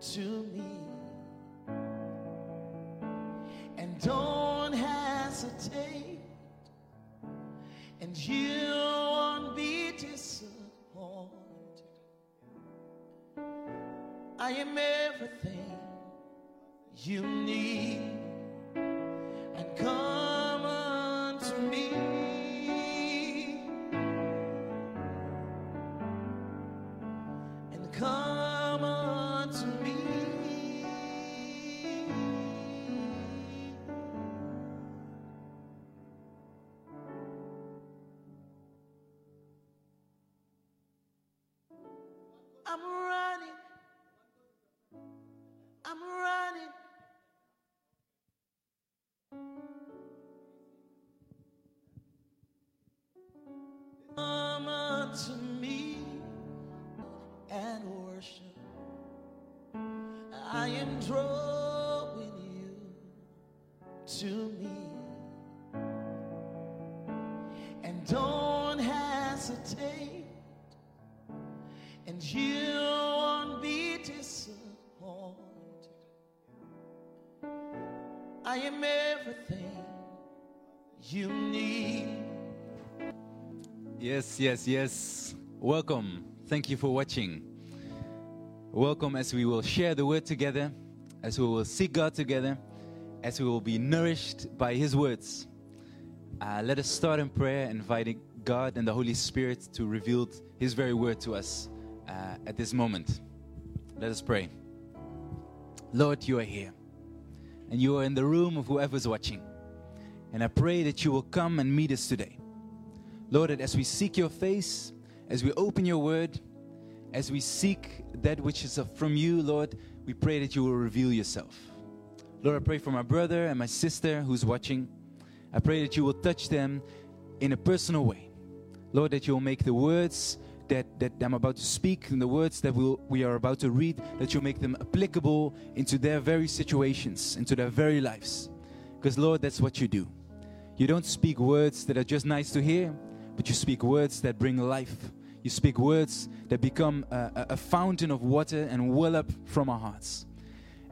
to me. And don't hesitate, and you won't be disappointed. I am everything you need. Yes, yes. Welcome. Thank you for watching. Welcome as we will share the word together, as we will seek God together, as we will be nourished by His words. Uh, let us start in prayer, inviting God and the Holy Spirit to reveal His very word to us uh, at this moment. Let us pray. Lord, you are here, and you are in the room of whoever's watching. And I pray that you will come and meet us today. Lord, that as we seek your face, as we open your word, as we seek that which is from you, Lord, we pray that you will reveal yourself. Lord, I pray for my brother and my sister who's watching. I pray that you will touch them in a personal way. Lord, that you will make the words that, that I'm about to speak and the words that we'll, we are about to read, that you'll make them applicable into their very situations, into their very lives. Because, Lord, that's what you do. You don't speak words that are just nice to hear, but you speak words that bring life. You speak words that become a, a- fountain of water and well up from our hearts.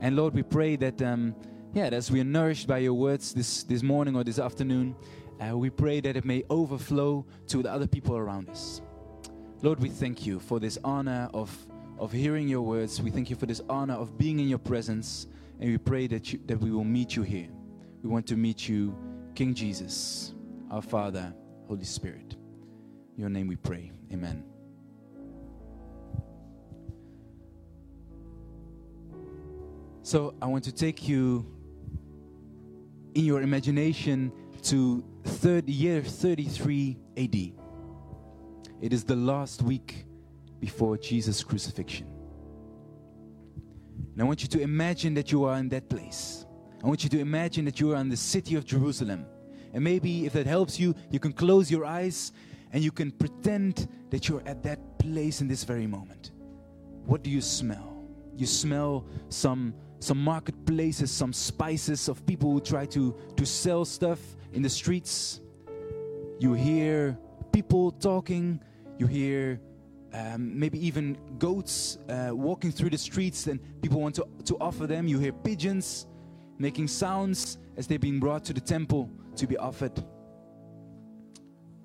And Lord, we pray that, um, yeah, as we are nourished by your words this, this morning or this afternoon, uh, we pray that it may overflow to the other people around us. Lord, we thank you for this honor of, of hearing your words. We thank you for this honor of being in your presence. And we pray that, you, that we will meet you here. We want to meet you, King Jesus, our Father, Holy Spirit. Your name we pray. Amen. So I want to take you in your imagination to third year 33 AD. It is the last week before Jesus' crucifixion. And I want you to imagine that you are in that place. I want you to imagine that you are in the city of Jerusalem. And maybe if that helps you, you can close your eyes and you can pretend that you're at that place in this very moment. What do you smell? You smell some some marketplaces, some spices of people who try to to sell stuff in the streets. You hear people talking. You hear um, maybe even goats uh, walking through the streets, and people want to, to offer them. You hear pigeons making sounds as they're being brought to the temple to be offered.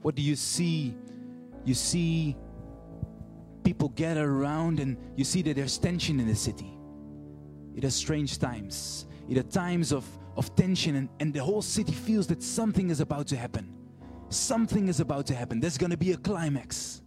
What do you see? You see people gather around, and you see that there's tension in the city. It are strange times. It are times of, of tension, and, and the whole city feels that something is about to happen. Something is about to happen. There's going to be a climax.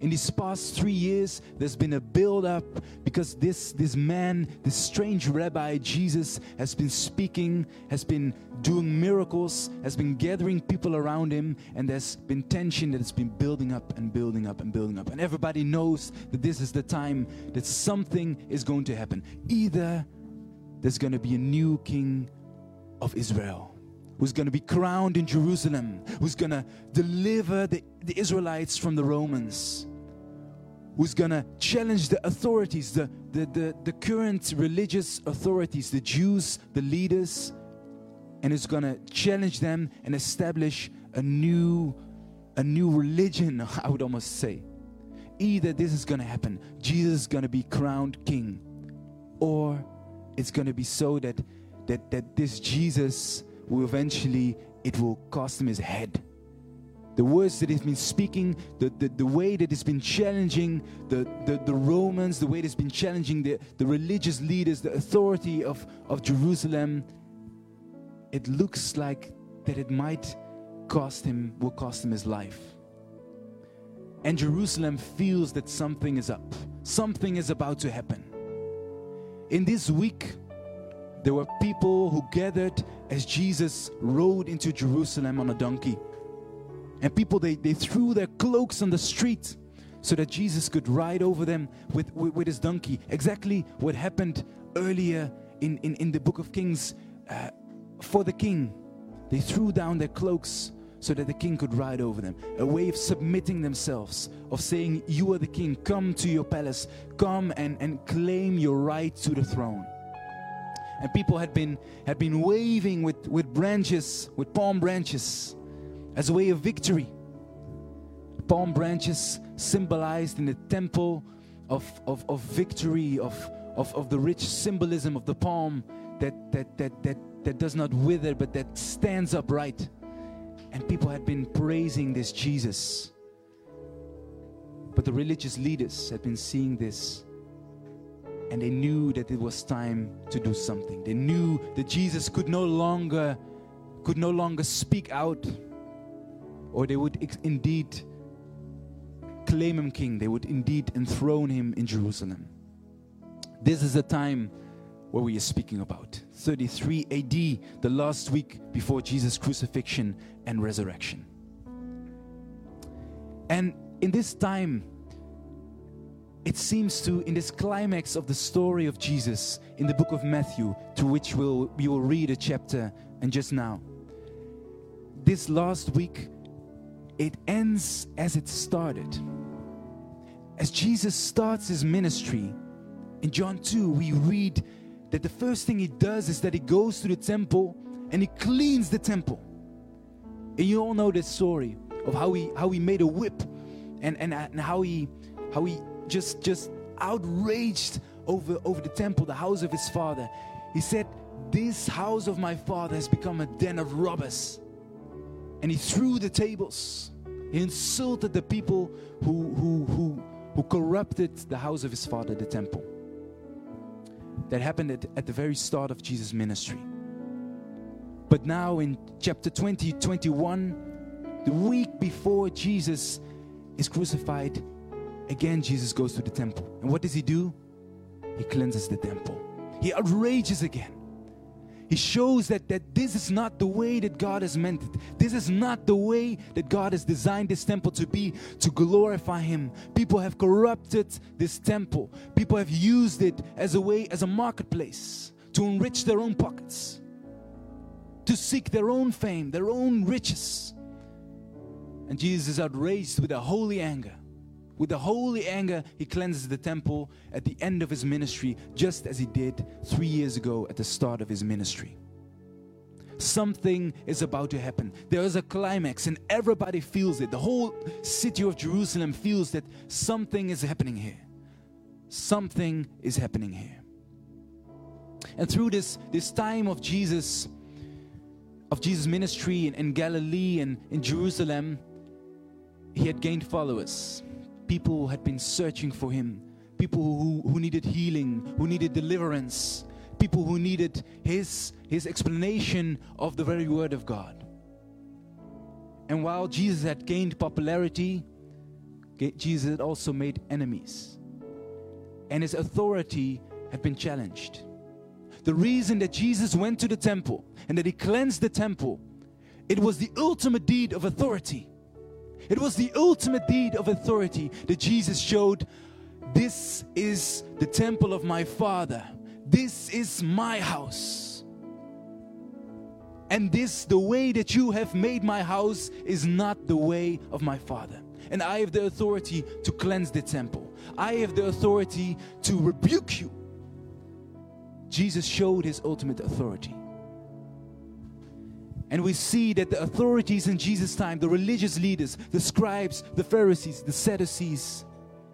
In these past three years, there's been a build up because this, this man, this strange rabbi, Jesus, has been speaking, has been doing miracles, has been gathering people around him, and there's been tension that has been building up and building up and building up. And everybody knows that this is the time that something is going to happen. Either there's going to be a new king of Israel who's going to be crowned in Jerusalem, who's going to deliver the, the Israelites from the Romans, who's going to challenge the authorities, the, the, the, the current religious authorities, the Jews, the leaders, and is going to challenge them and establish a new, a new religion, I would almost say. Either this is going to happen, Jesus is going to be crowned king, or it's going to be so that, that, that this Jesus will eventually, it will cost him his head. The words that he's been speaking, the, the, the way that he's been challenging the, the, the Romans, the way that he's been challenging the, the religious leaders, the authority of, of Jerusalem, it looks like that it might cost him, will cost him his life. And Jerusalem feels that something is up, something is about to happen. In this week, there were people who gathered as Jesus rode into Jerusalem on a donkey. And people, they, they threw their cloaks on the street so that Jesus could ride over them with, with, with his donkey. Exactly what happened earlier in, in, in the book of Kings uh, for the king. They threw down their cloaks so that the king could ride over them. A way of submitting themselves, of saying, You are the king, come to your palace, come and, and claim your right to the throne. And people had been, had been waving with, with branches, with palm branches, as a way of victory. Palm branches symbolized in the temple of, of, of victory, of, of, of the rich symbolism of the palm that, that, that, that, that does not wither but that stands upright. And people had been praising this Jesus. But the religious leaders had been seeing this and they knew that it was time to do something. They knew that Jesus could no longer could no longer speak out or they would indeed claim him king. They would indeed enthrone him in Jerusalem. This is the time where we are speaking about 33 AD, the last week before Jesus' crucifixion and resurrection. And in this time, it seems to, in this climax of the story of Jesus in the book of Matthew, to which we'll, we will read a chapter and just now, this last week, it ends as it started. As Jesus starts his ministry, in John 2, we read that the first thing he does is that he goes to the temple and he cleans the temple. And you all know this story of how he how he made a whip and, and, and how he how he just just outraged over over the temple, the house of his father. He said, This house of my father has become a den of robbers. And he threw the tables. He insulted the people who who who who corrupted the house of his father, the temple. That happened at, at the very start of Jesus' ministry. But now in chapter 20, 21, the week before Jesus is crucified, again Jesus goes to the temple. And what does he do? He cleanses the temple. He outrages again. He shows that, that this is not the way that God has meant it. This is not the way that God has designed this temple to be to glorify Him. People have corrupted this temple, people have used it as a way, as a marketplace to enrich their own pockets, to seek their own fame, their own riches. And Jesus is outraged with a holy anger. With the holy anger, he cleanses the temple at the end of his ministry, just as he did three years ago at the start of his ministry. Something is about to happen. There is a climax, and everybody feels it. The whole city of Jerusalem feels that something is happening here. Something is happening here. And through this, this time of Jesus, of Jesus' ministry in, in Galilee and in Jerusalem, he had gained followers people had been searching for him, people who, who needed healing, who needed deliverance, people who needed his, his explanation of the very word of God. And while Jesus had gained popularity, Jesus had also made enemies. And his authority had been challenged. The reason that Jesus went to the temple and that he cleansed the temple, it was the ultimate deed of authority. It was the ultimate deed of authority that Jesus showed. This is the temple of my Father. This is my house. And this, the way that you have made my house, is not the way of my Father. And I have the authority to cleanse the temple. I have the authority to rebuke you. Jesus showed his ultimate authority. And we see that the authorities in Jesus' time, the religious leaders, the scribes, the Pharisees, the Sadducees,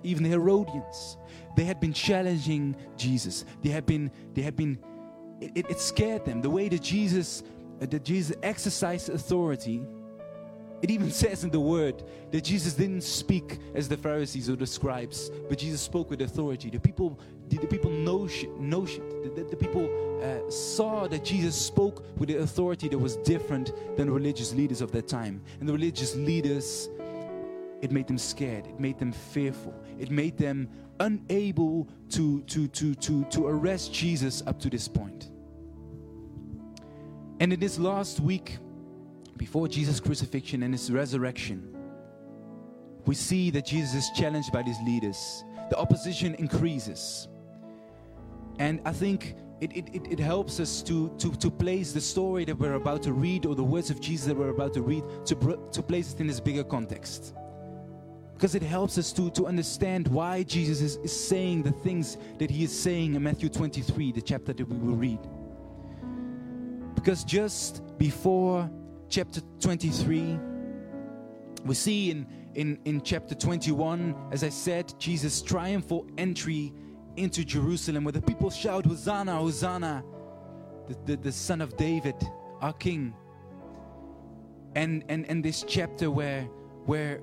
even the Herodians, they had been challenging Jesus. They had been, they had been, it, it, scared them. The way that Jesus, uh, that Jesus exercised authority. It even says in the word that Jesus didn't speak as the Pharisees or the scribes, but Jesus spoke with authority. The people, the, the people know, the, the, people uh, saw that Jesus spoke with the authority that was different than religious leaders of that time. And the religious leaders, it made them scared. It made them fearful. It made them unable to, to, to, to, to arrest Jesus up to this point. And in this last week, before Jesus' crucifixion and his resurrection, we see that Jesus is challenged by these leaders. The opposition increases. And I think it, it, it, helps us to, to, to place the story that we're about to read or the words of Jesus that we're about to read to, to place it in this bigger context. Because it helps us to, to understand why Jesus is, is saying the things that he is saying in Matthew 23, the chapter that we will read. Because just before chapter 23, we see in, in, in chapter 21, as I said, Jesus' triumphal entry into Jerusalem, where the people shout, Hosanna, Hosanna, the, the, the son of David, our king. And, and, and this chapter where, where,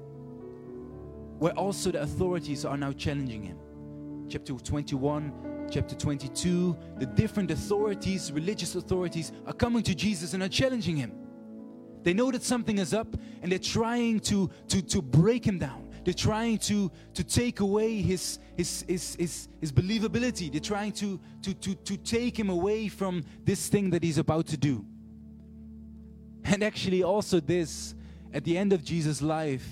where also the authorities are now challenging him. Chapter 21, chapter 22, the different authorities, religious authorities, are coming to Jesus and are challenging him. They know that something is up and they're trying to, to, to break him down. They're trying to, to take away his, his, his, his, his believability. They're trying to, to, to, to take him away from this thing that he's about to do. And actually, also, this at the end of Jesus' life,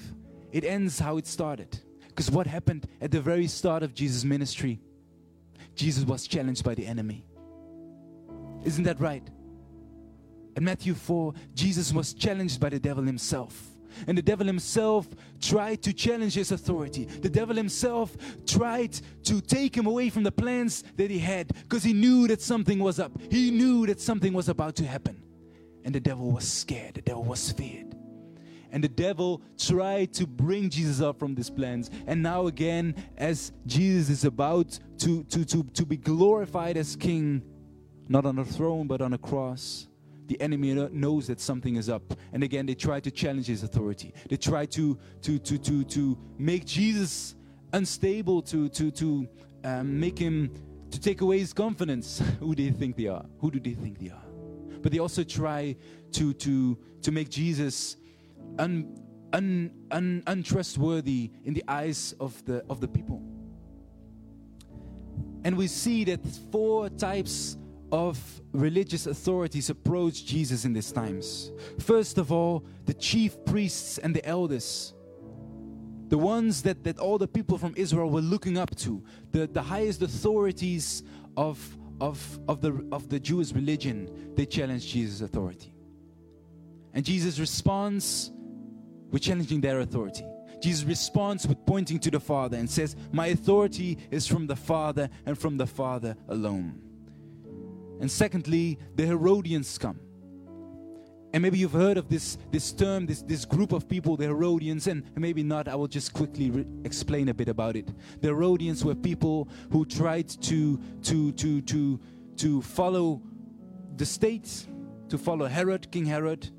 it ends how it started. Because what happened at the very start of Jesus' ministry? Jesus was challenged by the enemy. Isn't that right? In Matthew 4, Jesus was challenged by the devil himself. And the devil himself tried to challenge his authority. The devil himself tried to take him away from the plans that he had because he knew that something was up. He knew that something was about to happen. And the devil was scared, the devil was feared. And the devil tried to bring Jesus up from these plans. And now, again, as Jesus is about to, to, to, to be glorified as king, not on a throne, but on a cross the enemy knows that something is up. And again, they try to challenge his authority. They try to to to to to make Jesus unstable, to to to um, make him to take away his confidence. Who do they think they are? Who do they think they are? But they also try to to to make Jesus un, un, un, untrustworthy in the eyes of the of the people. And we see that four types of religious authorities approached Jesus in these times. First of all, the chief priests and the elders. The ones that, that all the people from Israel were looking up to, the, the highest authorities of, of, of, the, of the Jewish religion, they challenged Jesus' authority. And Jesus responds with challenging their authority. Jesus responds with pointing to the Father and says, My authority is from the Father and from the Father alone. And secondly, the Herodians come. And maybe you've heard of this, this term, this, this group of people, the Herodians, and maybe not. I will just quickly re- explain a bit about it. The Herodians were people who tried to, to, to, to, to follow the state, to follow Herod, King Herod,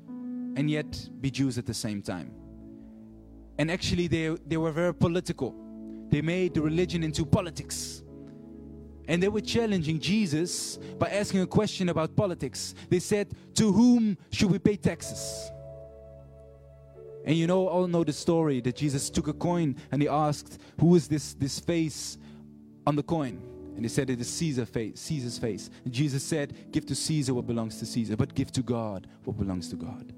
and yet be Jews at the same time. And actually, they, they were very political. They made the religion into politics. And they were challenging Jesus by asking a question about politics. They said, To whom should we pay taxes? And you know, all know the story that Jesus took a coin and he asked, Who is this, this face on the coin? And they said it is Caesar face, Caesar's face. And Jesus said, Give to Caesar what belongs to Caesar, but give to God what belongs to God.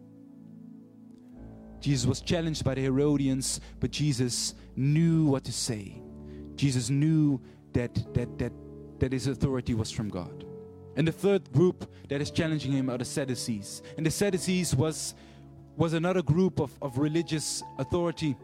Jesus was challenged by the Herodians, but Jesus knew what to say. Jesus knew that that that that his authority was from God. And the third group that is challenging him are the Sadducees. And the Sadducees was, was another group of, of religious authority.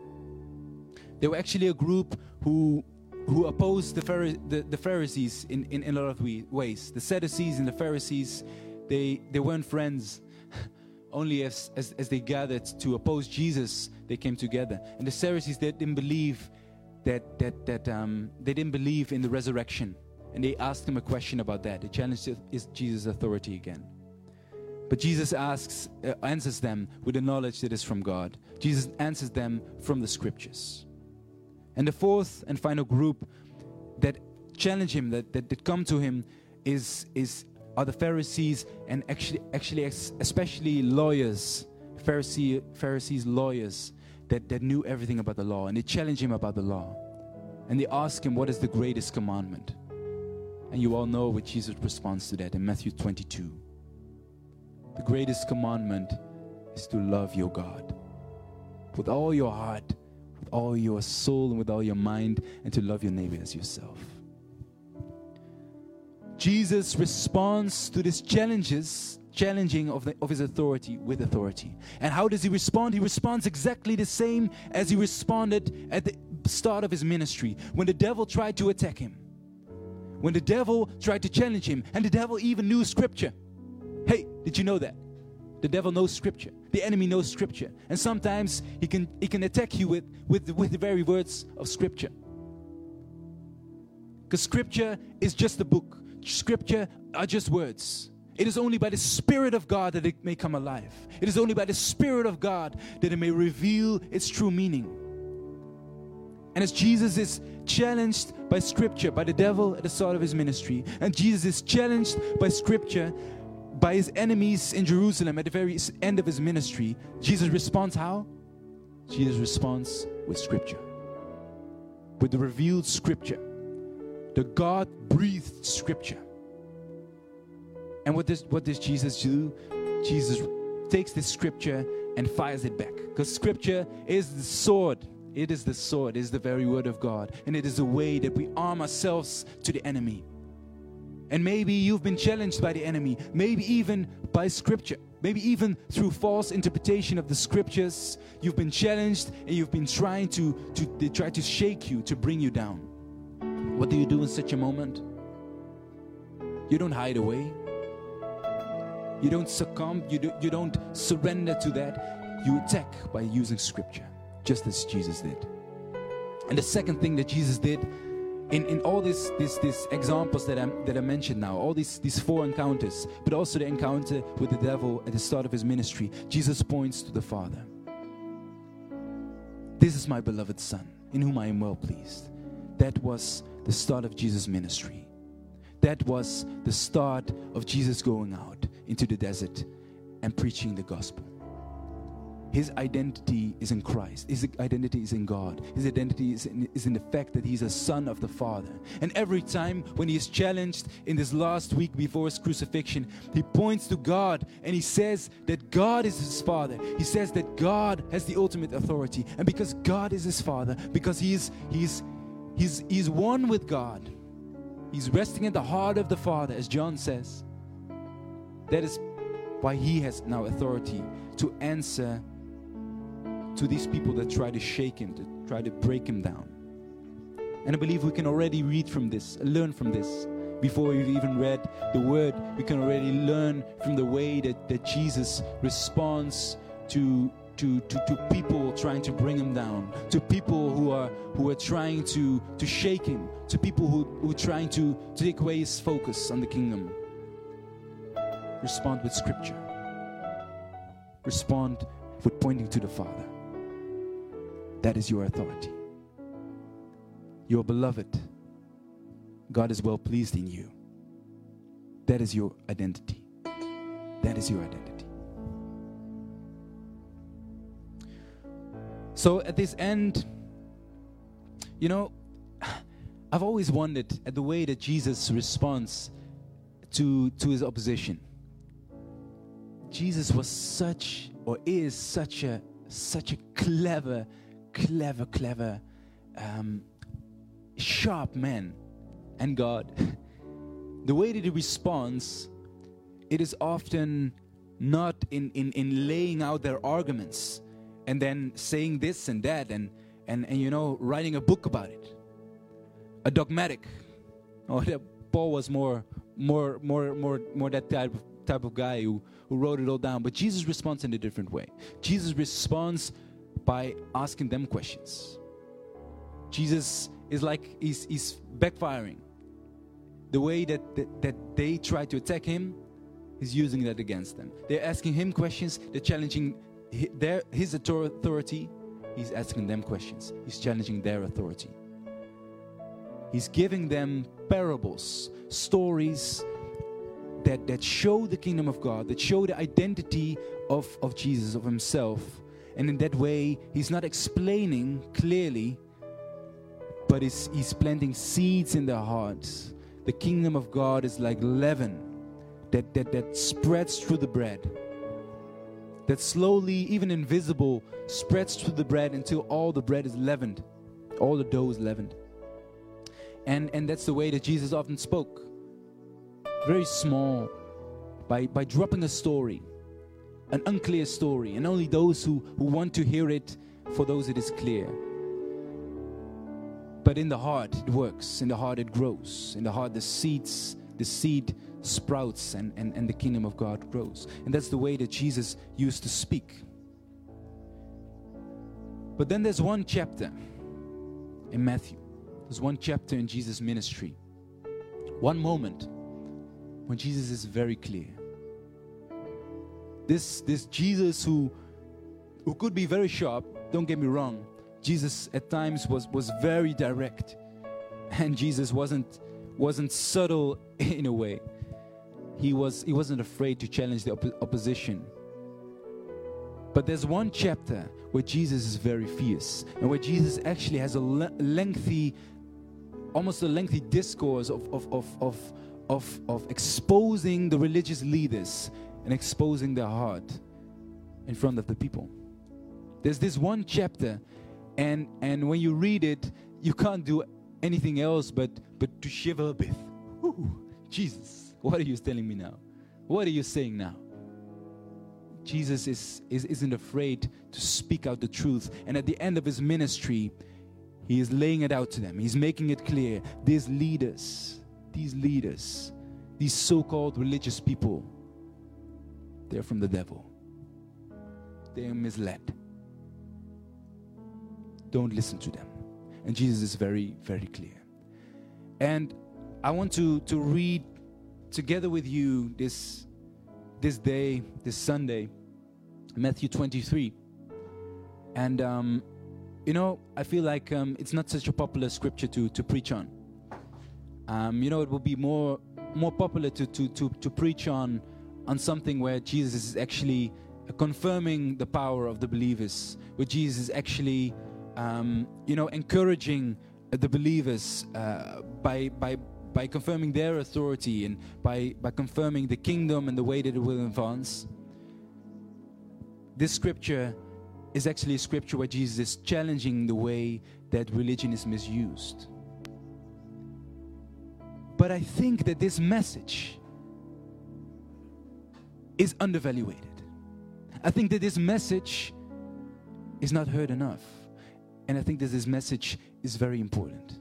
They were actually a group who, who opposed the, the, the, Pharisees in, in, in a lot of ways. The Sadducees and the Pharisees, they, they weren't friends. Only as, as, as they gathered to oppose Jesus, they came together. And the Sadducees, they didn't believe that that that um, they didn't believe in the resurrection, and they asked him a question about that. They challenged is Jesus' authority again. But Jesus asks, uh, answers them with the knowledge that is from God. Jesus answers them from the scriptures. And the fourth and final group that challenge him, that, that, that come to him, is, is are the Pharisees and actually, actually especially lawyers, Pharisee, Pharisees, lawyers that, that knew everything about the law. And they challenge him about the law. And they ask him, What is the greatest commandment? And you all know what Jesus responds to that in Matthew 22. The greatest commandment is to love your God with all your heart, with all your soul, and with all your mind, and to love your neighbor as yourself. Jesus responds to these challenges, challenging of, the, of his authority with authority. And how does he respond? He responds exactly the same as he responded at the start of his ministry when the devil tried to attack him. When the devil tried to challenge him, and the devil even knew scripture. Hey, did you know that? The devil knows scripture. The enemy knows scripture. And sometimes he can he can attack you with, with, with the very words of scripture. Because scripture is just a book. Scripture are just words. It is only by the Spirit of God that it may come alive. It is only by the Spirit of God that it may reveal its true meaning. And as Jesus is challenged by Scripture, by the devil at the start of his ministry, and Jesus is challenged by Scripture by his enemies in Jerusalem at the very end of his ministry, Jesus responds how? Jesus responds with Scripture, with the revealed Scripture the God breathed scripture. And what does, what does Jesus do? Jesus takes this scripture and fires it back. Because scripture is the sword. It is the sword, it is the very word of God. And it is a way that we arm ourselves to the enemy. And maybe you've been challenged by the enemy, maybe even by scripture, maybe even through false interpretation of the scriptures. You've been challenged and you've been trying to, to they try to shake you, to bring you down. What do you do in such a moment? You don't hide away. You don't succumb. You, do, you don't surrender to that. You attack by using scripture, just as Jesus did. And the second thing that Jesus did in, in all these, these, these examples that, i that I mentioned now, all these, these four encounters, but also the encounter with the devil at the start of his ministry, Jesus points to the Father. This is my beloved Son, in whom I am well pleased. That was the start of Jesus' ministry. That was the start of Jesus going out into the desert and preaching the gospel. His identity is in Christ. His identity is in God. His identity is in, is in the fact that he's a son of the Father. And every time when he is challenged in this last week before his crucifixion, he points to God and he says that God is his Father. He says that God has the ultimate authority. And because God is his Father, because he is, he is He's, he's one with God. He's resting at the heart of the Father, as John says. That is why he has now authority to answer to these people that try to shake him, to try to break him down. And I believe we can already read from this, learn from this. Before we've even read the word, we can already learn from the way that, that Jesus responds to to, to, to people trying to bring him down, to people who are who are trying to, to shake him, to people who, who are trying to, to take away his focus on the kingdom. Respond with scripture. Respond with pointing to the Father. That is your authority. Your beloved. God is well pleased in you. That is your identity. That is your identity. So at this end, you know, I've always wondered at the way that Jesus responds to, to his opposition. Jesus was such or is such a such a clever, clever, clever, um, sharp man and God. the way that he responds, it is often not in, in, in laying out their arguments, and then saying this and that and, and, and you know, writing a book about it. A dogmatic. Oh, Paul was more, more, more, more, more that type of, type of guy who, who wrote it all down. But Jesus responds in a different way. Jesus responds by asking them questions. Jesus is like he's, he's backfiring. The way that, that, that they try to attack him, he's using that against them. They're asking him questions, they're challenging their, his authority, he's asking them questions, he's challenging their authority. He's giving them parables, stories that, that show the kingdom of God, that show the identity of, of Jesus, of himself. And in that way, he's not explaining clearly, but he's, he's planting seeds in their hearts. The kingdom of God is like leaven that, that, that spreads through the bread. That slowly, even invisible, spreads through the bread until all the bread is leavened, all the dough is leavened. And, and that's the way that Jesus often spoke. Very small, by, by dropping a story, an unclear story, and only those who, who want to hear it, for those it is clear. But in the heart, it works. In the heart, it grows. In the heart, the seeds, the seed sprouts, and, and, and the kingdom of God grows. And that's the way that Jesus used to speak. But then there's one chapter in Matthew. There's one chapter in Jesus' ministry. One moment when Jesus is very clear. This, this Jesus who, who could be very sharp, don't get me wrong. Jesus at times was, was very direct. And Jesus wasn't, wasn't subtle in a way. He, was, he wasn't afraid to challenge the oppo- opposition. But there's one chapter where Jesus is very fierce and where Jesus actually has a le- lengthy, almost a lengthy discourse of, of, of, of, of, of exposing the religious leaders and exposing their heart in front of the people. There's this one chapter, and, and when you read it, you can't do anything else but, but to shiver a bit. Ooh, Jesus, what are you telling me now? What are you saying now? Jesus is, is, isn't afraid to speak out the truth. And at the end of his ministry, he is laying it out to them. He's making it clear. These leaders, these leaders, these so called religious people, they're from the devil. They are misled. Don't listen to them. And Jesus is very, very clear. And I want to, to read together with you this, this day, this Sunday, Matthew 23. And, um, you know, I feel like um, it's not such a popular scripture to, to preach on. Um, you know, it will be more, more popular to, to, to, to preach on, on something where Jesus is actually confirming the power of the believers, where Jesus is actually, um, you know, encouraging the believers uh, by, by, by confirming their authority and by, by confirming the kingdom and the way that it will advance. This scripture is actually a scripture where Jesus is challenging the way that religion is misused. But I think that this message is undervalued. I think that this message is not heard enough. And I think that this message is very important,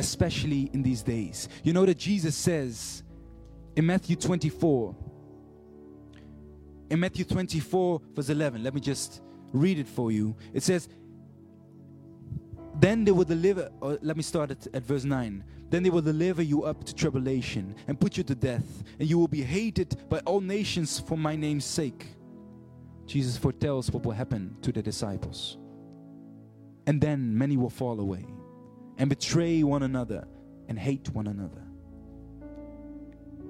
especially in these days. You know that Jesus says in Matthew 24, in Matthew 24, verse 11, let me just read it for you. It says, Then they will deliver, or let me start at, at verse 9. Then they will deliver you up to tribulation and put you to death, and you will be hated by all nations for my name's sake. Jesus foretells what will happen to the disciples. And then many will fall away and betray one another and hate one another.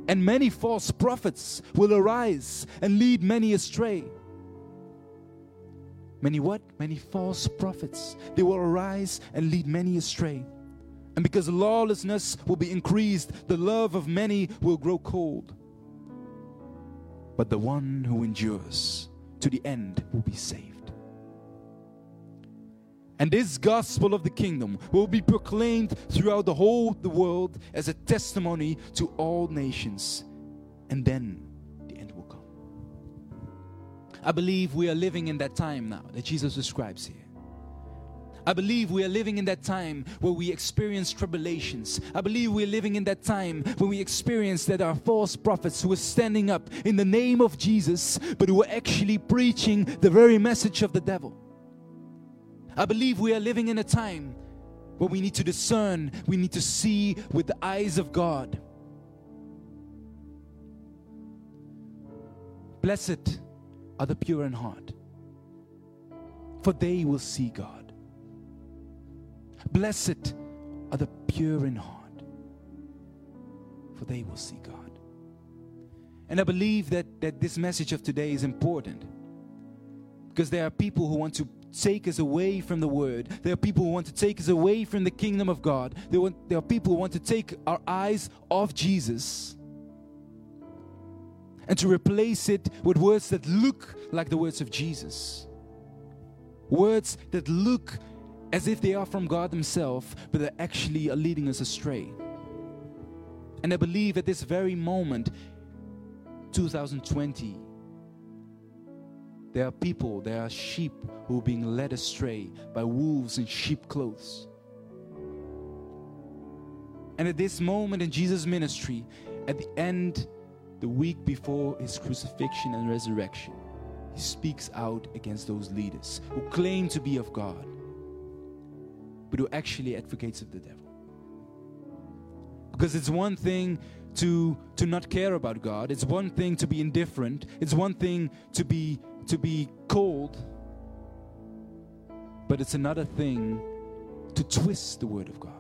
And many false prophets will arise and lead many astray. Many what? Many false prophets. They will arise and lead many astray. And because lawlessness will be increased, the love of many will grow cold. But the one who endures to the end will be saved. And this gospel of the kingdom will be proclaimed throughout the whole the world as a testimony to all nations. And then I believe we are living in that time now that Jesus describes here. I believe we are living in that time where we experience tribulations. I believe we're living in that time when we experience that our false prophets who are standing up in the name of Jesus, but who are actually preaching the very message of the devil. I believe we are living in a time where we need to discern, we need to see with the eyes of God. Blessed are the pure in heart, for they will see God. Blessed are the pure in heart, for they will see God. And I believe that, that this message of today is important because there are people who want to take us away from the word. There are people who want to take us away from the kingdom of God. There, want, there are people who want to take our eyes off Jesus and to replace it with words that look like the words of Jesus. Words that look as if they are from God Himself, but they actually are leading us astray. And I believe at this very moment, 2020, there are people, there are sheep who are being led astray by wolves in sheep clothes. And at this moment in Jesus' ministry, at the end, the week before his crucifixion and resurrection, he speaks out against those leaders who claim to be of God, but who actually advocates of the devil. Because it's one thing to, to not care about God, it's one thing to be indifferent, it's one thing to be, to be cold, but it's another thing to twist the Word of God.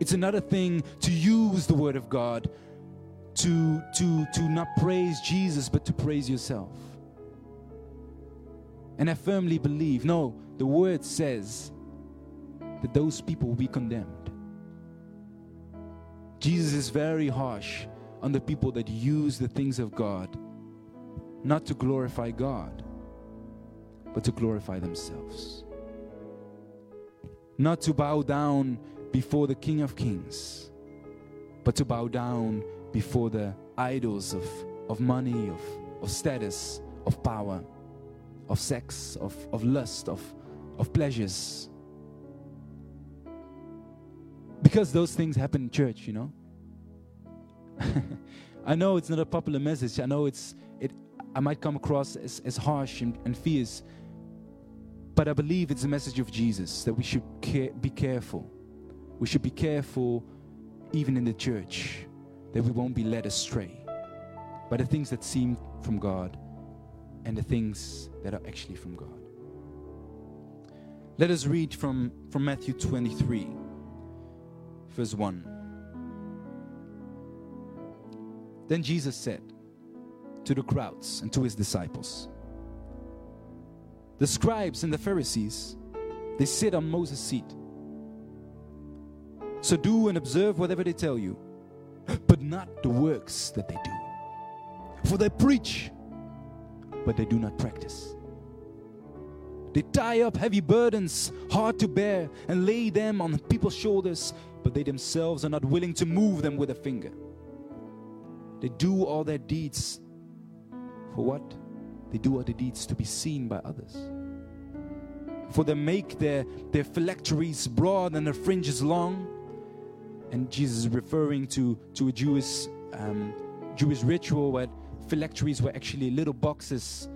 It's another thing to use the Word of God to, to, to not praise Jesus, but to praise yourself. And I firmly believe no, the Word says that those people will be condemned. Jesus is very harsh on the people that use the things of God not to glorify God, but to glorify themselves. Not to bow down before the King of Kings, but to bow down before the idols of, of money, of, of status, of power, of sex, of, of lust, of, of pleasures. Because those things happen in church, you know. I know it's not a popular message. I know it's it I might come across as, as harsh and, and fierce. But I believe it's a message of Jesus that we should care, be careful. We should be careful even in the church that we won't be led astray by the things that seem from God and the things that are actually from God. Let us read from, from Matthew 23, verse 1. Then Jesus said to the crowds and to his disciples, The scribes and the Pharisees, they sit on Moses' seat. So do and observe whatever they tell you, but not the works that they do. For they preach, but they do not practice. They tie up heavy burdens, hard to bear, and lay them on people's shoulders, but they themselves are not willing to move them with a finger. They do all their deeds for what? They do all their deeds to be seen by others. For they make their, their phylacteries broad and their fringes long. And Jesus is referring to, to a Jewish, um, Jewish ritual where phylacteries were actually little boxes,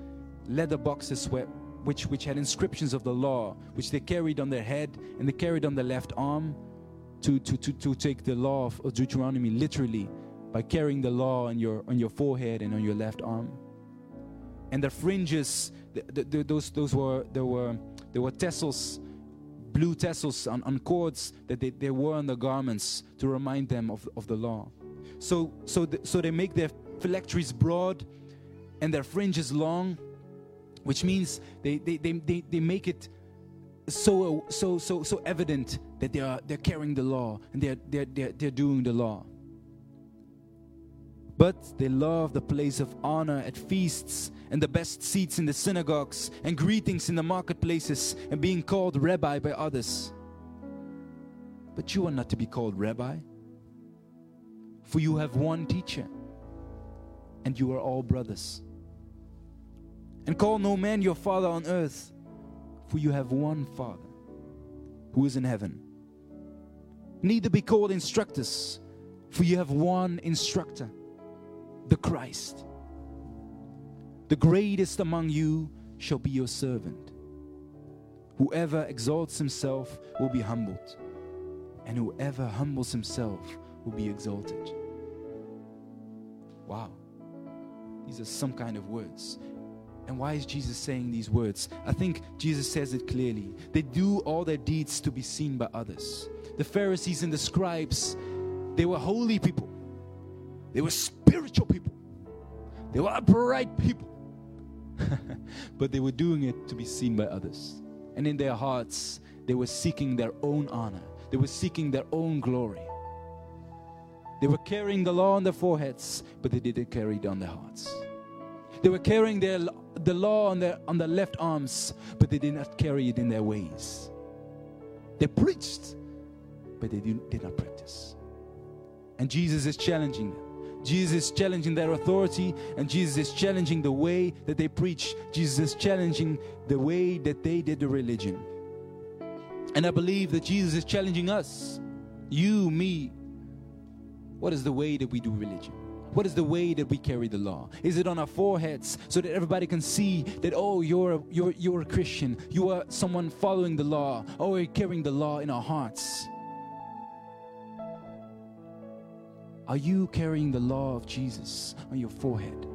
leather boxes where, which, which had inscriptions of the law, which they carried on their head and they carried on their left arm to, to, to, to take the law of Deuteronomy literally by carrying the law on your, on your forehead and on your left arm. And the fringes, the, the, the, those, those were, there were, there were tassels, blue tassels on, on cords that they, they wore on the garments to remind them of, of the law. So, so, the, so they make their phylacteries broad and their fringes long, which means they, they, they, they, they make it so, so, so, so evident that they are, they're carrying the law and they're, they're, they're, they're doing the law. But they love the place of honor at feasts and the best seats in the synagogues and greetings in the marketplaces and being called rabbi by others. But you are not to be called rabbi, for you have one teacher, and you are all brothers. And call no man your father on earth, for you have one Father who is in heaven. Neither be called instructors, for you have one instructor the Christ. The greatest among you shall be your servant. Whoever exalts himself will be humbled, and whoever humbles himself will be exalted. Wow. These are some kind of words. And why is Jesus saying these words? I think Jesus says it clearly. They do all their deeds to be seen by others. The Pharisees and the scribes, they were holy people, they were spiritual people, they were upright people. but they were doing it to be seen by others. And in their hearts, they were seeking their own honor, they were seeking their own glory. They were carrying the law on their foreheads, but they didn't carry it on their hearts. They were carrying their, the law on their, on their left arms, but they did not carry it in their ways. They preached, but they did, did not practice. And Jesus is challenging them. Jesus is challenging their authority, and Jesus is challenging the way that they preach. Jesus is challenging the way that they did the religion. And I believe that Jesus is challenging us, you, me. What is the way that we do religion? What is the way that we carry the law? Is it on our foreheads so that everybody can see that oh you're a, you're you're a Christian, you are someone following the law, oh, or we're carrying the law in our hearts? Are you carrying the law of Jesus on your forehead,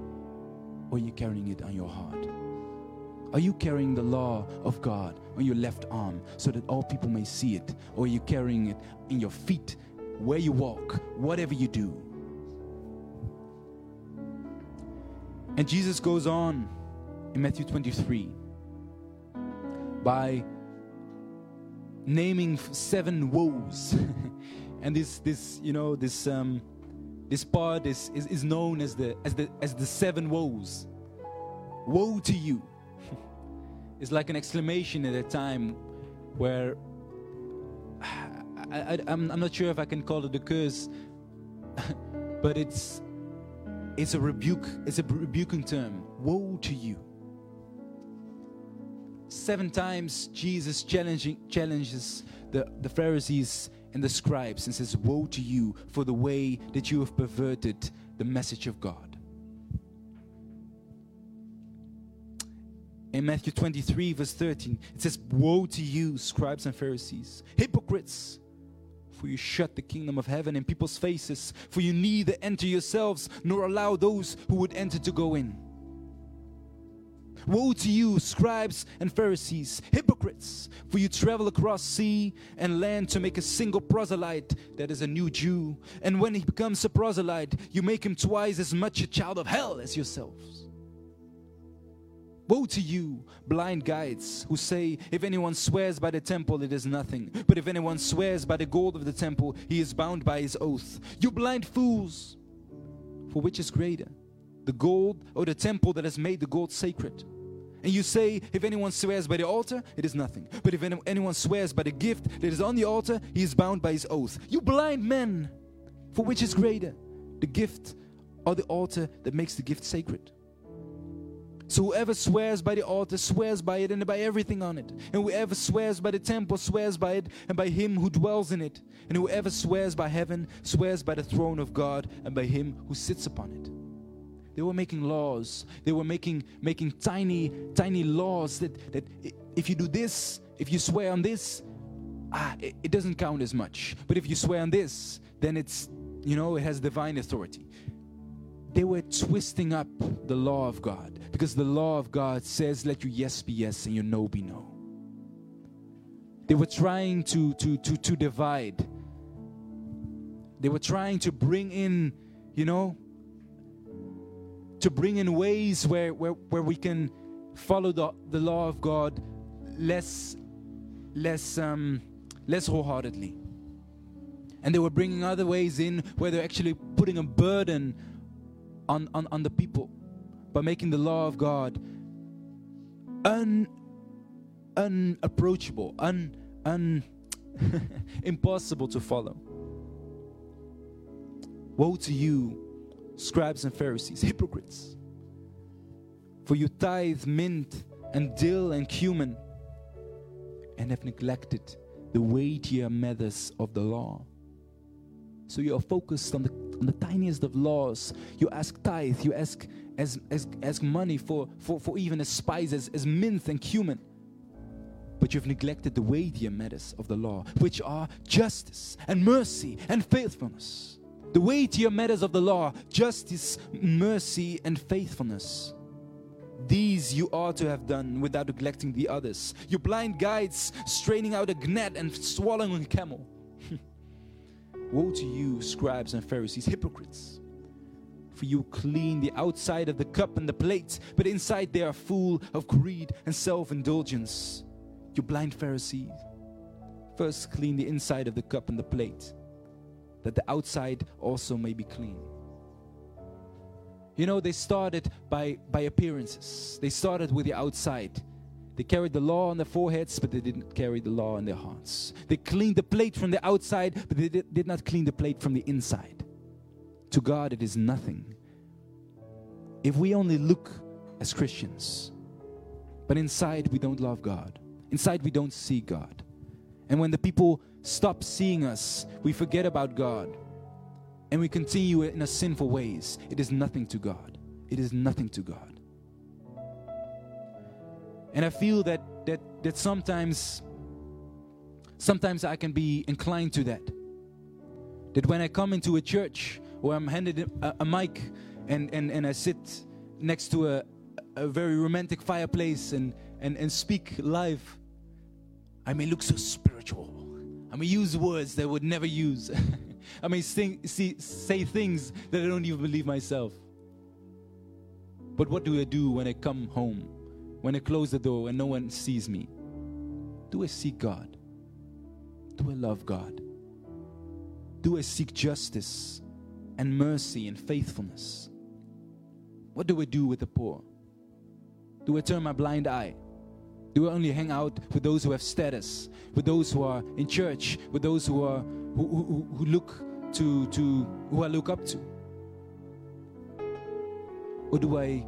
or are you carrying it on your heart? Are you carrying the law of God on your left arm so that all people may see it, or are you carrying it in your feet, where you walk, whatever you do? And Jesus goes on in Matthew 23 by naming seven woes. and this this you know this um this part is, is, is known as the as the as the seven woes. Woe to you. it's like an exclamation at a time where I, I'm not sure if I can call it a curse, but it's it's a rebuke, it's a rebuking term. Woe to you. Seven times Jesus challenging, challenges the, the Pharisees and the scribes and says, Woe to you for the way that you have perverted the message of God. In Matthew 23, verse 13, it says, Woe to you, scribes and Pharisees, hypocrites! For you shut the kingdom of heaven in people's faces, for you neither enter yourselves nor allow those who would enter to go in. Woe to you, scribes and Pharisees, hypocrites, for you travel across sea and land to make a single proselyte that is a new Jew. And when he becomes a proselyte, you make him twice as much a child of hell as yourselves. Woe to you, blind guides, who say, If anyone swears by the temple, it is nothing. But if anyone swears by the gold of the temple, he is bound by his oath. You blind fools! For which is greater, the gold or the temple that has made the gold sacred? And you say, If anyone swears by the altar, it is nothing. But if anyone swears by the gift that is on the altar, he is bound by his oath. You blind men! For which is greater, the gift or the altar that makes the gift sacred? So whoever swears by the altar swears by it and by everything on it. And whoever swears by the temple swears by it and by him who dwells in it. And whoever swears by heaven swears by the throne of God and by him who sits upon it. They were making laws. They were making making tiny, tiny laws that, that if you do this, if you swear on this, ah, it, it doesn't count as much. But if you swear on this, then it's you know it has divine authority they were twisting up the law of God because the law of God says, let your yes be yes and your no be no. They were trying to, to, to, to divide. They were trying to bring in, you know, to bring in ways where, where, where we can follow the, the law of God less, less, um, less wholeheartedly. And they were bringing other ways in where they're actually putting a burden on, on, on the people by making the law of God un, unapproachable, un, un, impossible to follow. Woe to you, scribes and Pharisees, hypocrites! For you tithe mint and dill and cumin and have neglected the weightier matters of the law. So you are focused on the on the tiniest of laws. You ask tithe, you ask as, as, ask money for, for, for even as spices, as mint and cumin. but you've neglected the weightier matters of the law, which are justice and mercy and faithfulness. The weightier matters of the law, justice, mercy, and faithfulness. These you ought to have done without neglecting the others. You blind guides, straining out a gnat and swallowing a camel. Woe to you, scribes and Pharisees, hypocrites! For you clean the outside of the cup and the plate, but inside they are full of greed and self indulgence. You blind Pharisees, first clean the inside of the cup and the plate, that the outside also may be clean. You know, they started by, by appearances. They started with the outside. They carried the law on their foreheads, but they didn't carry the law in their hearts. They cleaned the plate from the outside, but they did, did not clean the plate from the inside. To God, it is nothing. If we only look as Christians, but inside we don't love God, inside we don't see God. And when the people stop seeing us, we forget about God and we continue in a sinful ways, it is nothing to God. It is nothing to God. And I feel that that that sometimes sometimes I can be inclined to that. That when I come into a church or I'm handed a, a mic and, and, and I sit next to a, a very romantic fireplace and, and, and speak live, I may look so spiritual. I may use words that I would never use. I may sing, see, say things that I don't even believe myself. But what do I do when I come home? When I close the door and no one sees me? Do I seek God? Do I love God? Do I seek justice and mercy and faithfulness? What do I do with the poor? Do I turn my blind eye? Do I only hang out with those who have status, with those who are in church, with those who are who, who, who look to, to who I look up to? Or do I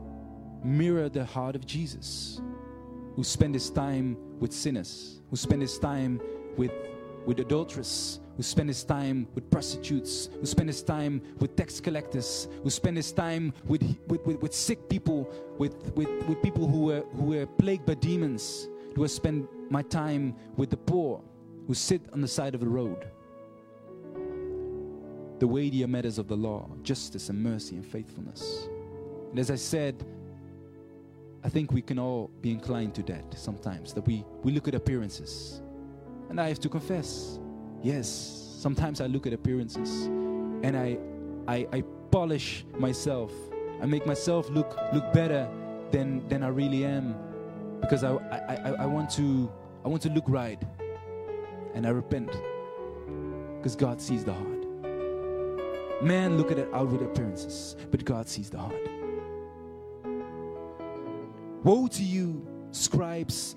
mirror the heart of Jesus, who spent his time with sinners, who spent his time with, with adulterers, who spent his time with prostitutes, who spent his time with tax collectors, who spent his time with, with, with, with sick people, with, with, with people who were, who were plagued by demons? Do I spend my time with the poor who sit on the side of the road? The weightier matters of the law, justice and mercy and faithfulness. And as I said, I think we can all be inclined to that sometimes, that we, we look at appearances. And I have to confess, yes, sometimes I look at appearances and I, I, I polish myself. I make myself look, look better than, than I really am because I, I, I, I, want to, I want to look right. And I repent because God sees the heart. Man look at the outward appearances, but God sees the heart. Woe to you, scribes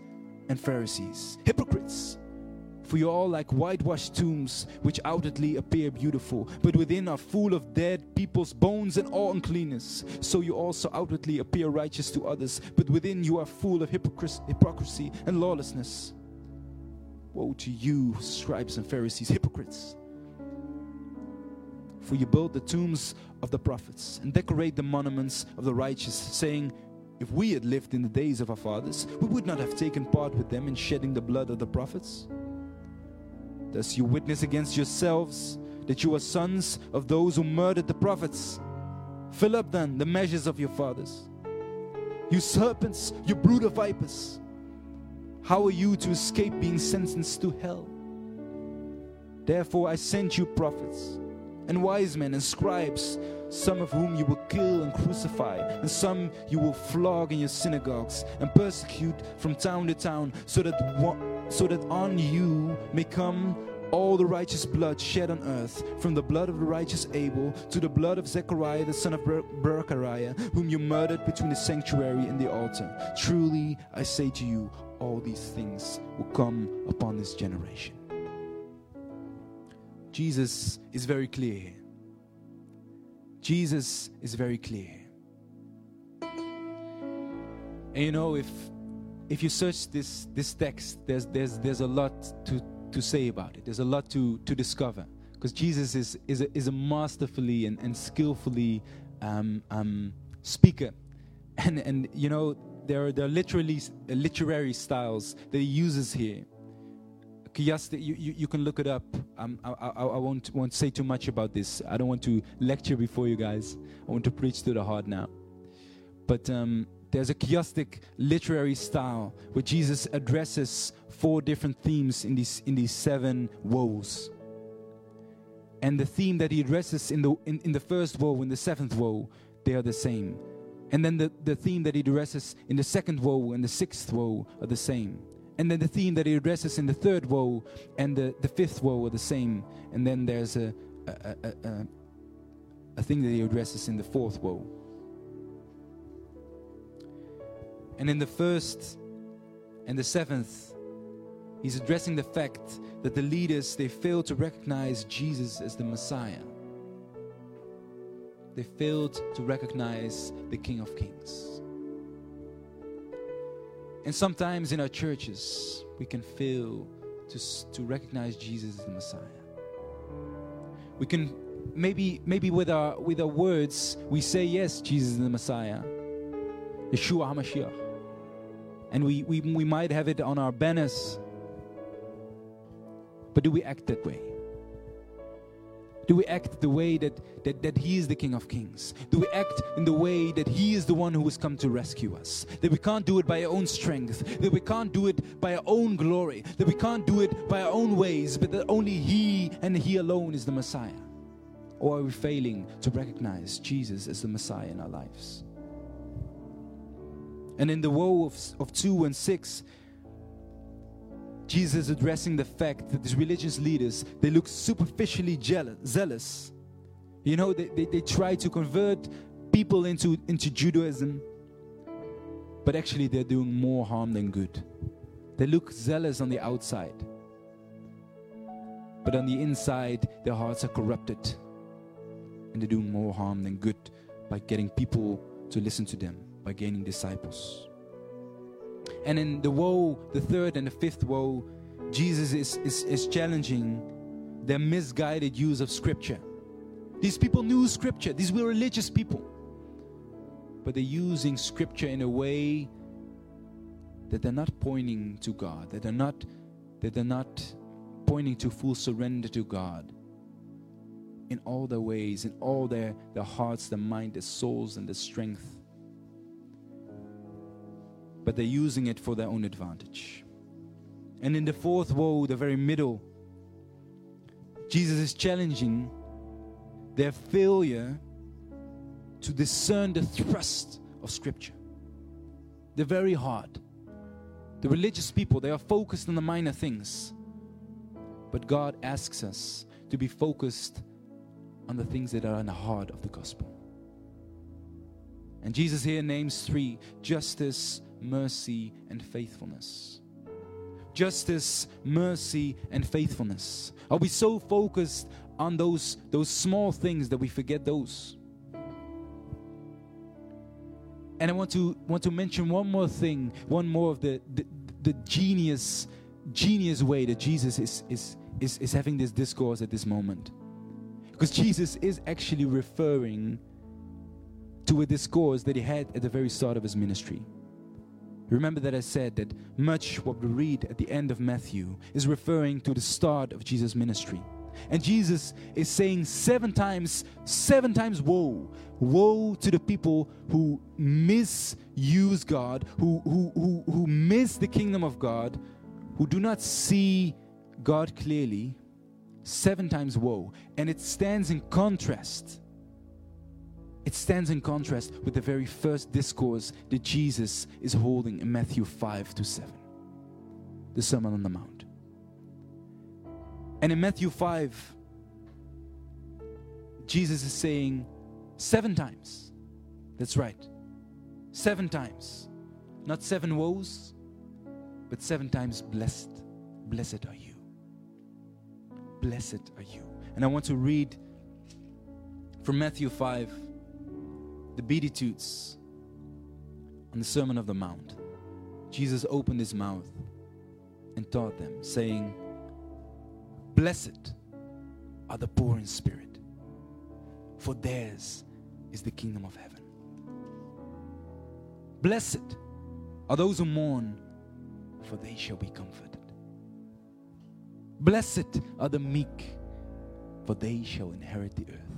and Pharisees, hypocrites! For you are all like whitewashed tombs, which outwardly appear beautiful, but within are full of dead people's bones and all uncleanness. So you also outwardly appear righteous to others, but within you are full of hypocrisy and lawlessness. Woe to you, scribes and Pharisees, hypocrites! For you build the tombs of the prophets and decorate the monuments of the righteous, saying, If we had lived in the days of our fathers, we would not have taken part with them in shedding the blood of the prophets. Thus you witness against yourselves that you are sons of those who murdered the prophets. Fill up then the measures of your fathers. You serpents, you brood of vipers, how are you to escape being sentenced to hell? Therefore I sent you prophets and wise men and scribes, some of whom you will kill and crucify, and some you will flog in your synagogues and persecute from town to town, so that so that on you may come all the righteous blood shed on earth, from the blood of the righteous Abel to the blood of Zechariah the son of Ber- Berechiah, whom you murdered between the sanctuary and the altar. Truly, I say to you, all these things will come upon this generation. Jesus is very clear. Jesus is very clear. And you know, if if you search this this text, there's there's there's a lot to to say about it. There's a lot to to discover because Jesus is is a, is a masterfully and, and skillfully um, um, speaker, and and you know there are, there are literally uh, literary styles that he uses here. You, you, you can look it up. Um, I, I, I won't, won't say too much about this. I don't want to lecture before you guys. I want to preach to the heart now. But um, there's a chiastic literary style where Jesus addresses four different themes in these, in these seven woes. And the theme that he addresses in the, in, in the first woe, in the seventh woe, they are the same. And then the, the theme that he addresses in the second woe and the sixth woe are the same. And then the theme that he addresses in the third woe and the, the fifth woe are the same. And then there's a, a, a, a, a thing that he addresses in the fourth woe. And in the first and the seventh, he's addressing the fact that the leaders they failed to recognize Jesus as the Messiah. They failed to recognize the King of Kings. And sometimes in our churches, we can fail to, to recognize Jesus as the Messiah. We can maybe maybe with our with our words we say yes, Jesus is the Messiah. Yeshua HaMashiach. And we, we, we might have it on our banners. But do we act that way? Do we act the way that, that, that He is the King of Kings? Do we act in the way that He is the one who has come to rescue us? That we can't do it by our own strength, that we can't do it by our own glory, that we can't do it by our own ways, but that only He and He alone is the Messiah? Or are we failing to recognize Jesus as the Messiah in our lives? And in the woe of, of 2 and 6, Jesus addressing the fact that these religious leaders, they look superficially jealous, zealous. You know, they, they, they try to convert people into, into Judaism, but actually they're doing more harm than good. They look zealous on the outside, but on the inside, their hearts are corrupted. And they're doing more harm than good by getting people to listen to them, by gaining disciples. And in the woe, the third and the fifth woe, Jesus is, is, is challenging their misguided use of Scripture. These people knew Scripture, these were religious people. But they're using Scripture in a way that they're not pointing to God, that they're not, that they're not pointing to full surrender to God in all their ways, in all their, their hearts, their mind, their souls, and their strength but they're using it for their own advantage. And in the fourth woe, the very middle, Jesus is challenging their failure to discern the thrust of Scripture. The very hard. The religious people, they are focused on the minor things. But God asks us to be focused on the things that are in the heart of the gospel. And Jesus here names three justice, mercy, and faithfulness. Justice, mercy, and faithfulness. Are we so focused on those, those small things that we forget those? And I want to want to mention one more thing, one more of the the, the genius genius way that Jesus is, is is is having this discourse at this moment. Because Jesus is actually referring to a discourse that he had at the very start of his ministry. Remember that I said that much what we read at the end of Matthew is referring to the start of Jesus' ministry. And Jesus is saying seven times, seven times, woe. Woe to the people who misuse God, who, who, who, who miss the kingdom of God, who do not see God clearly. Seven times woe. And it stands in contrast it stands in contrast with the very first discourse that Jesus is holding in Matthew 5 to 7, the Sermon on the Mount. And in Matthew 5, Jesus is saying seven times. That's right. Seven times. Not seven woes, but seven times blessed. Blessed are you. Blessed are you. And I want to read from Matthew 5 the Beatitudes and the Sermon of the Mount, Jesus opened his mouth and taught them, saying, Blessed are the poor in spirit, for theirs is the kingdom of heaven. Blessed are those who mourn, for they shall be comforted. Blessed are the meek, for they shall inherit the earth.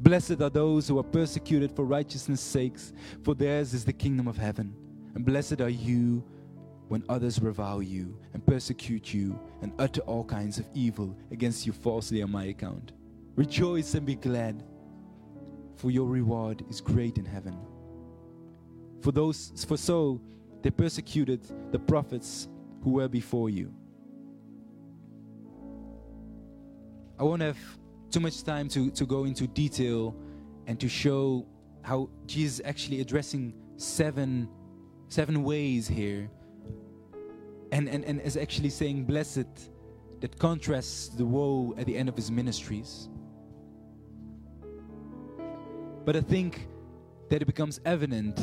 Blessed are those who are persecuted for righteousness' sakes, for theirs is the kingdom of heaven. And blessed are you when others revile you and persecute you and utter all kinds of evil against you falsely on my account. Rejoice and be glad, for your reward is great in heaven. For those for so they persecuted the prophets who were before you. I won't have too much time to, to go into detail and to show how Jesus is actually addressing seven seven ways here and, and, and is actually saying blessed that contrasts the woe at the end of his ministries. But I think that it becomes evident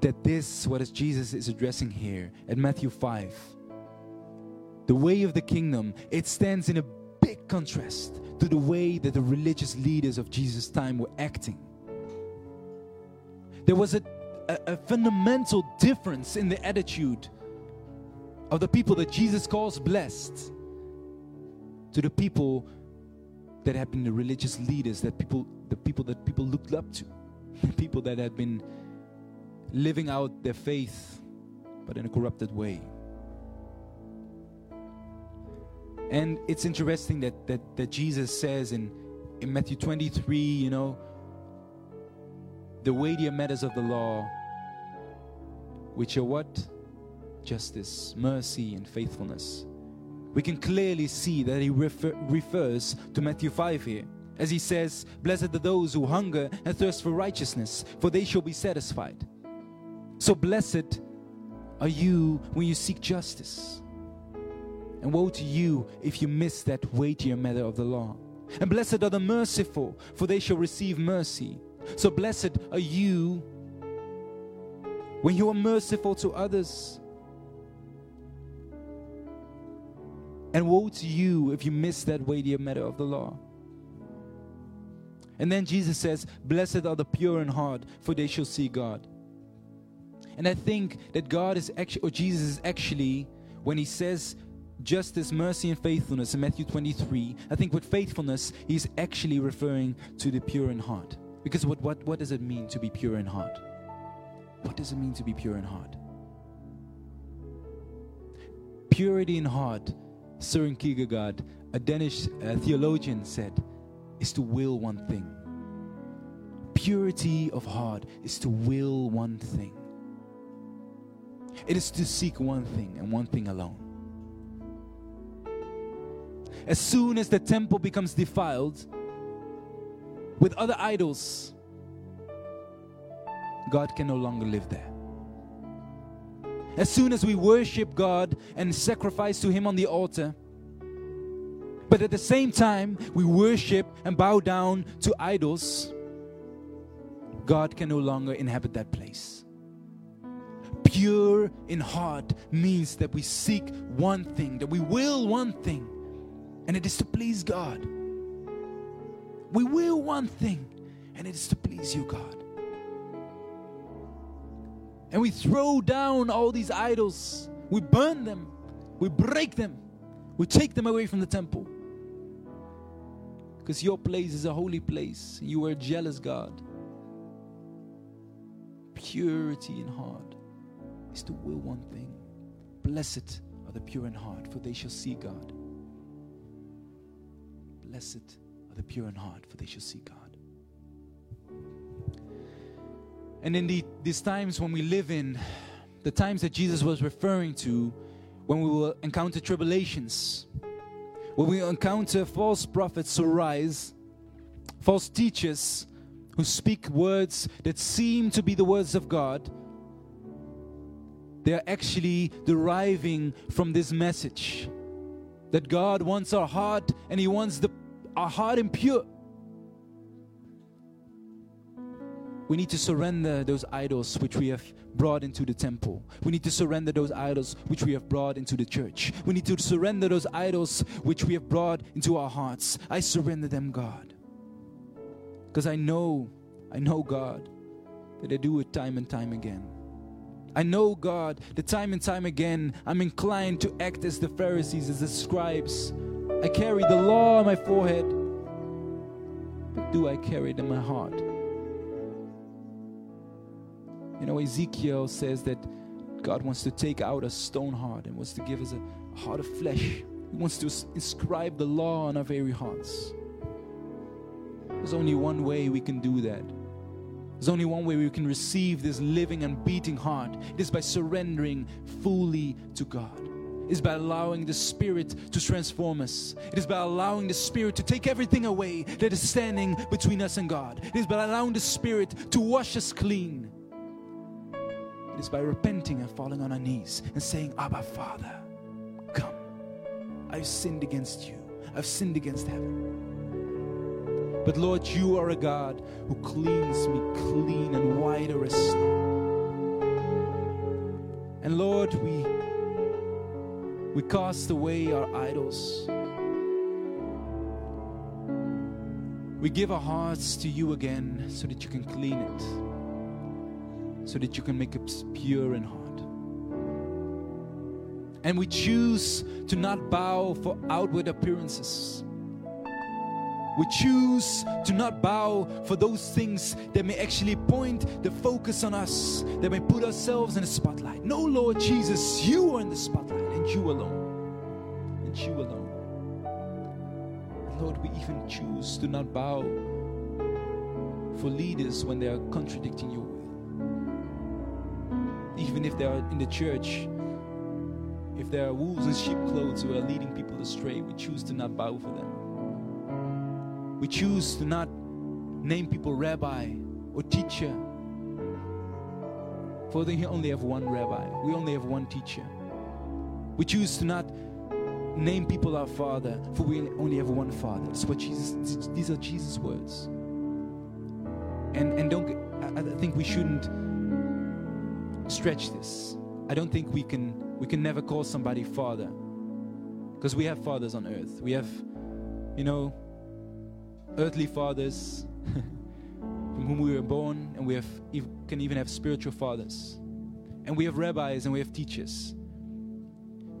that this, what is Jesus is addressing here at Matthew 5, the way of the kingdom, it stands in a contrast to the way that the religious leaders of Jesus' time were acting. There was a, a, a fundamental difference in the attitude of the people that Jesus calls blessed to the people that had been the religious leaders that people the people that people looked up to the people that had been living out their faith but in a corrupted way And it's interesting that, that, that Jesus says in, in Matthew 23, you know, the weightier matters of the law, which are what? Justice, mercy, and faithfulness. We can clearly see that he refer, refers to Matthew 5 here. As he says, Blessed are those who hunger and thirst for righteousness, for they shall be satisfied. So blessed are you when you seek justice. And woe to you if you miss that weightier matter of the law. And blessed are the merciful, for they shall receive mercy. So blessed are you when you are merciful to others. And woe to you if you miss that weightier matter of the law. And then Jesus says, Blessed are the pure in heart, for they shall see God. And I think that God is actually, or Jesus is actually, when he says justice, mercy, and faithfulness in Matthew 23, I think with faithfulness, he's actually referring to the pure in heart. Because what, what, what does it mean to be pure in heart? What does it mean to be pure in heart? Purity in heart, Søren Kierkegaard, a Danish uh, theologian, said, is to will one thing. Purity of heart is to will one thing. It is to seek one thing and one thing alone. As soon as the temple becomes defiled with other idols, God can no longer live there. As soon as we worship God and sacrifice to Him on the altar, but at the same time we worship and bow down to idols, God can no longer inhabit that place. Pure in heart means that we seek one thing, that we will one thing, and it is to please God. We will one thing, and it is to please you, God. And we throw down all these idols, we burn them, we break them, we take them away from the temple. Because your place is a holy place. You are a jealous God. Purity in heart is to will one thing. Blessed are the pure in heart, for they shall see God. Blessed are the pure in heart, for they shall see God. And in the, these times when we live in, the times that Jesus was referring to, when we will encounter tribulations, when we encounter false prophets who rise, false teachers who speak words that seem to be the words of God, they are actually deriving from this message that God wants our heart and He wants the, our heart impure. We need to surrender those idols which we have brought into the temple. We need to surrender those idols which we have brought into the church. We need to surrender those idols which we have brought into our hearts. I surrender them, God. Because I know, I know, God, that I do it time and time again. I know, God, that time and time again I'm inclined to act as the Pharisees, as the scribes. I carry the law on my forehead, but do I carry it in my heart? You know, Ezekiel says that God wants to take out a stone heart and wants to give us a heart of flesh. He wants to inscribe the law on our very hearts. There's only one way we can do that. There's only one way we can receive this living and beating heart. It is by surrendering fully to God. Is by allowing the Spirit to transform us. It is by allowing the Spirit to take everything away that is standing between us and God. It is by allowing the Spirit to wash us clean. It is by repenting and falling on our knees and saying, Abba, Father, come. I've sinned against you, I've sinned against heaven. But Lord, you are a God who cleans me clean and whiter as snow. And Lord, we we cast away our idols. We give our hearts to you again so that you can clean it so that you can make it pure in heart. And we choose to not bow for outward appearances. We choose to not bow for those things that may actually point the focus on us, that may put ourselves in the spotlight. No, Lord Jesus, you are in the spotlight and you alone. And you alone. Lord, we even choose to not bow for leaders when they are contradicting your will even if they are in the church, if there are wolves in sheep clothes who are leading people astray, we choose to not bow for them. We choose to not name people rabbi or teacher. For we only have one rabbi, we only have one teacher. We choose to not name people our father, for we only have one father. That's what Jesus, these are Jesus' words. And, and don't, I, I think we shouldn't stretch this. I don't think we can we can never call somebody father. Because we have fathers on earth. We have, you know, earthly fathers from whom we were born, and we have can even have spiritual fathers. And we have rabbis and we have teachers.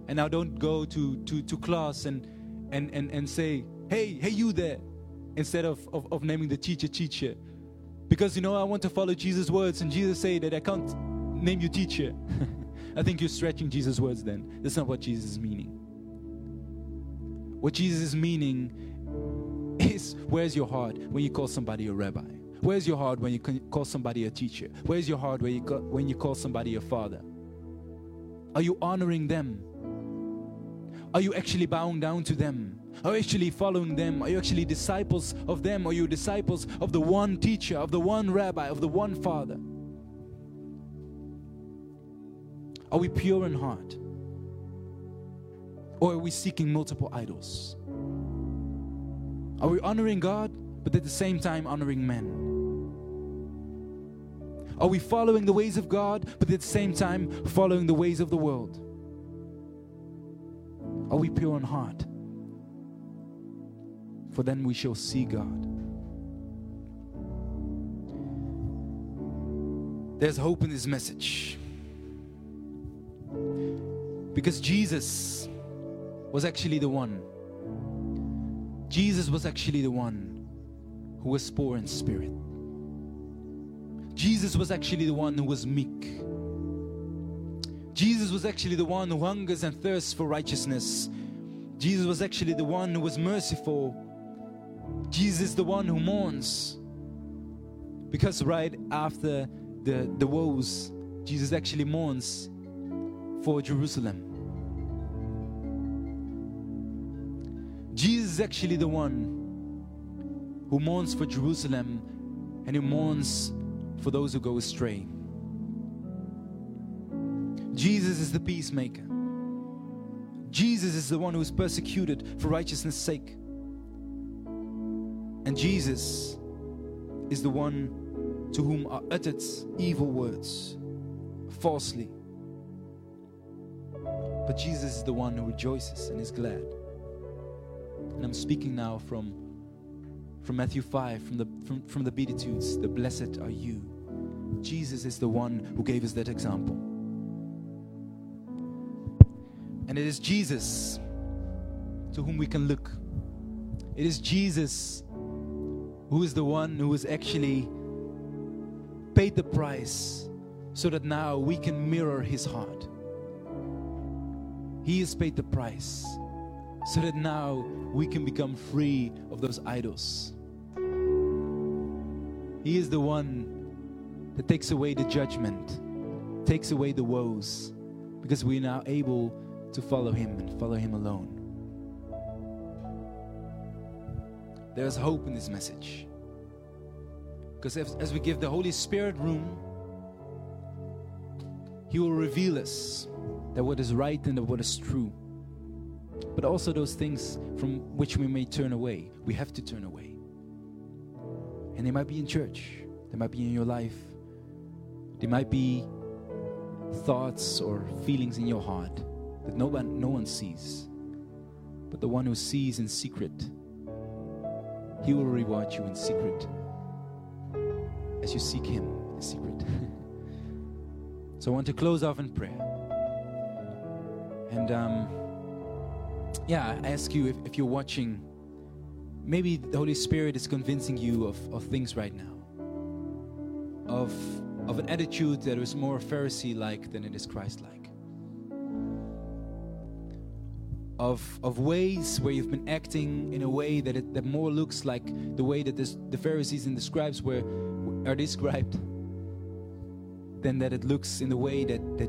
And now don't go to to, to class and, and, and, and say, hey, hey you there, instead of, of, of naming the teacher teacher. Because you know I want to follow Jesus' words, and Jesus said that I can't name you teacher. I think you're stretching Jesus' words then. That's not what Jesus is meaning. What Jesus is meaning is where's your heart when you call somebody a rabbi? Where's your heart when you call somebody a teacher? Where's your heart when you when you call somebody a father? Are you honoring them? Are you actually bowing down to them? Are you actually following them? Are you actually disciples of them? Are you disciples of the one teacher, of the one rabbi, of the one father? Are we pure in heart? Or are we seeking multiple idols? Are we honoring God, but at the same time honoring men? Are we following the ways of God, but at the same time following the ways of the world? Are we pure in heart? For then we shall see God. There's hope in this message. Because Jesus was actually the one. Jesus was actually the one who was poor in spirit. Jesus was actually the one who was meek. Jesus was actually the one who hungers and thirsts for righteousness. Jesus was actually the one who was merciful. Jesus the one who mourns. Because right after the, the woes, Jesus actually mourns for Jerusalem. Jesus is actually the one who mourns for Jerusalem and who mourns for those who go astray. Jesus is the peacemaker. Jesus is the one who is persecuted for righteousness' sake. And Jesus is the one to whom are uttered evil words falsely. But Jesus is the one who rejoices and is glad. And I'm speaking now from, from Matthew 5, from the, from, from the Beatitudes, the blessed are you. Jesus is the one who gave us that example. And it is Jesus to whom we can look. It is Jesus who is the one who has actually paid the price so that now we can mirror his heart. He has paid the price so that now we can become free of those idols. He is the one that takes away the judgment, takes away the woes, because we're now able to follow Him and follow Him alone. There's hope in this message. Because as, as we give the Holy Spirit room, He will reveal us that what is right and that what is true. But also those things from which we may turn away. We have to turn away. And they might be in church, they might be in your life, they might be thoughts or feelings in your heart that no one, no one sees. But the one who sees in secret, he will reward you in secret as you seek him in secret. so I want to close off in prayer. And um, yeah, I ask you if, if you're watching, maybe the Holy Spirit is convincing you of, of things right now. Of, of an attitude that is more Pharisee like than it is Christ like. Of, of ways where you've been acting in a way that, it, that more looks like the way that this, the Pharisees and the scribes were are described than that it looks in the way that, that,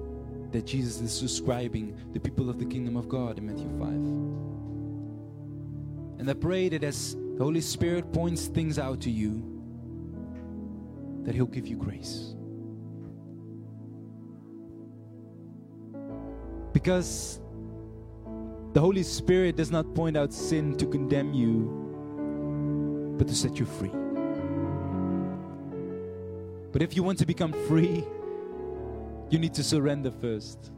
that Jesus is describing the people of the kingdom of God in Matthew 5. And I pray that as the Holy Spirit points things out to you, that He'll give you grace. Because the Holy Spirit does not point out sin to condemn you, but to set you free. But if you want to become free, you need to surrender first.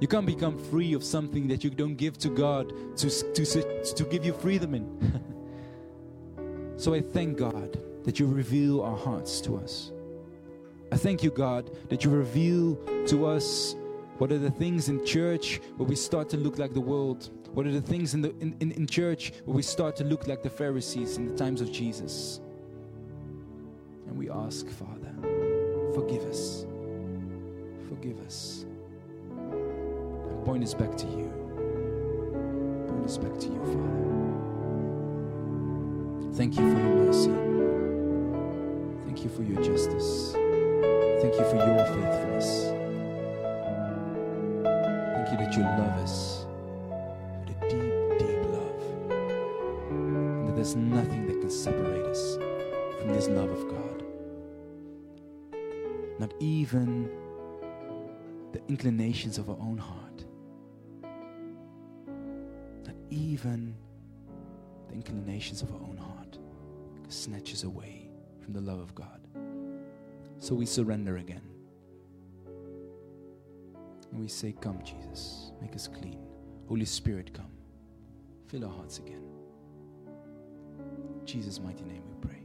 You can't become free of something that you don't give to God to, to, to give you freedom in. so I thank God that you reveal our hearts to us. I thank you, God, that you reveal to us what are the things in church where we start to look like the world. What are the things in, the, in, in, in church where we start to look like the Pharisees in the times of Jesus. And we ask, Father, forgive us. Forgive us. And point us back to you. Point us back to you, Father. Thank you for your mercy. Thank you for your justice. Thank you for your faithfulness. You that you love us with a deep, deep love. And that there's nothing that can separate us from this love of God. Not even the inclinations of our own heart. Not even the inclinations of our own heart snatches away from the love of God. So we surrender again. And we say, Come, Jesus, make us clean. Holy Spirit, come. Fill our hearts again. In Jesus' mighty name we pray.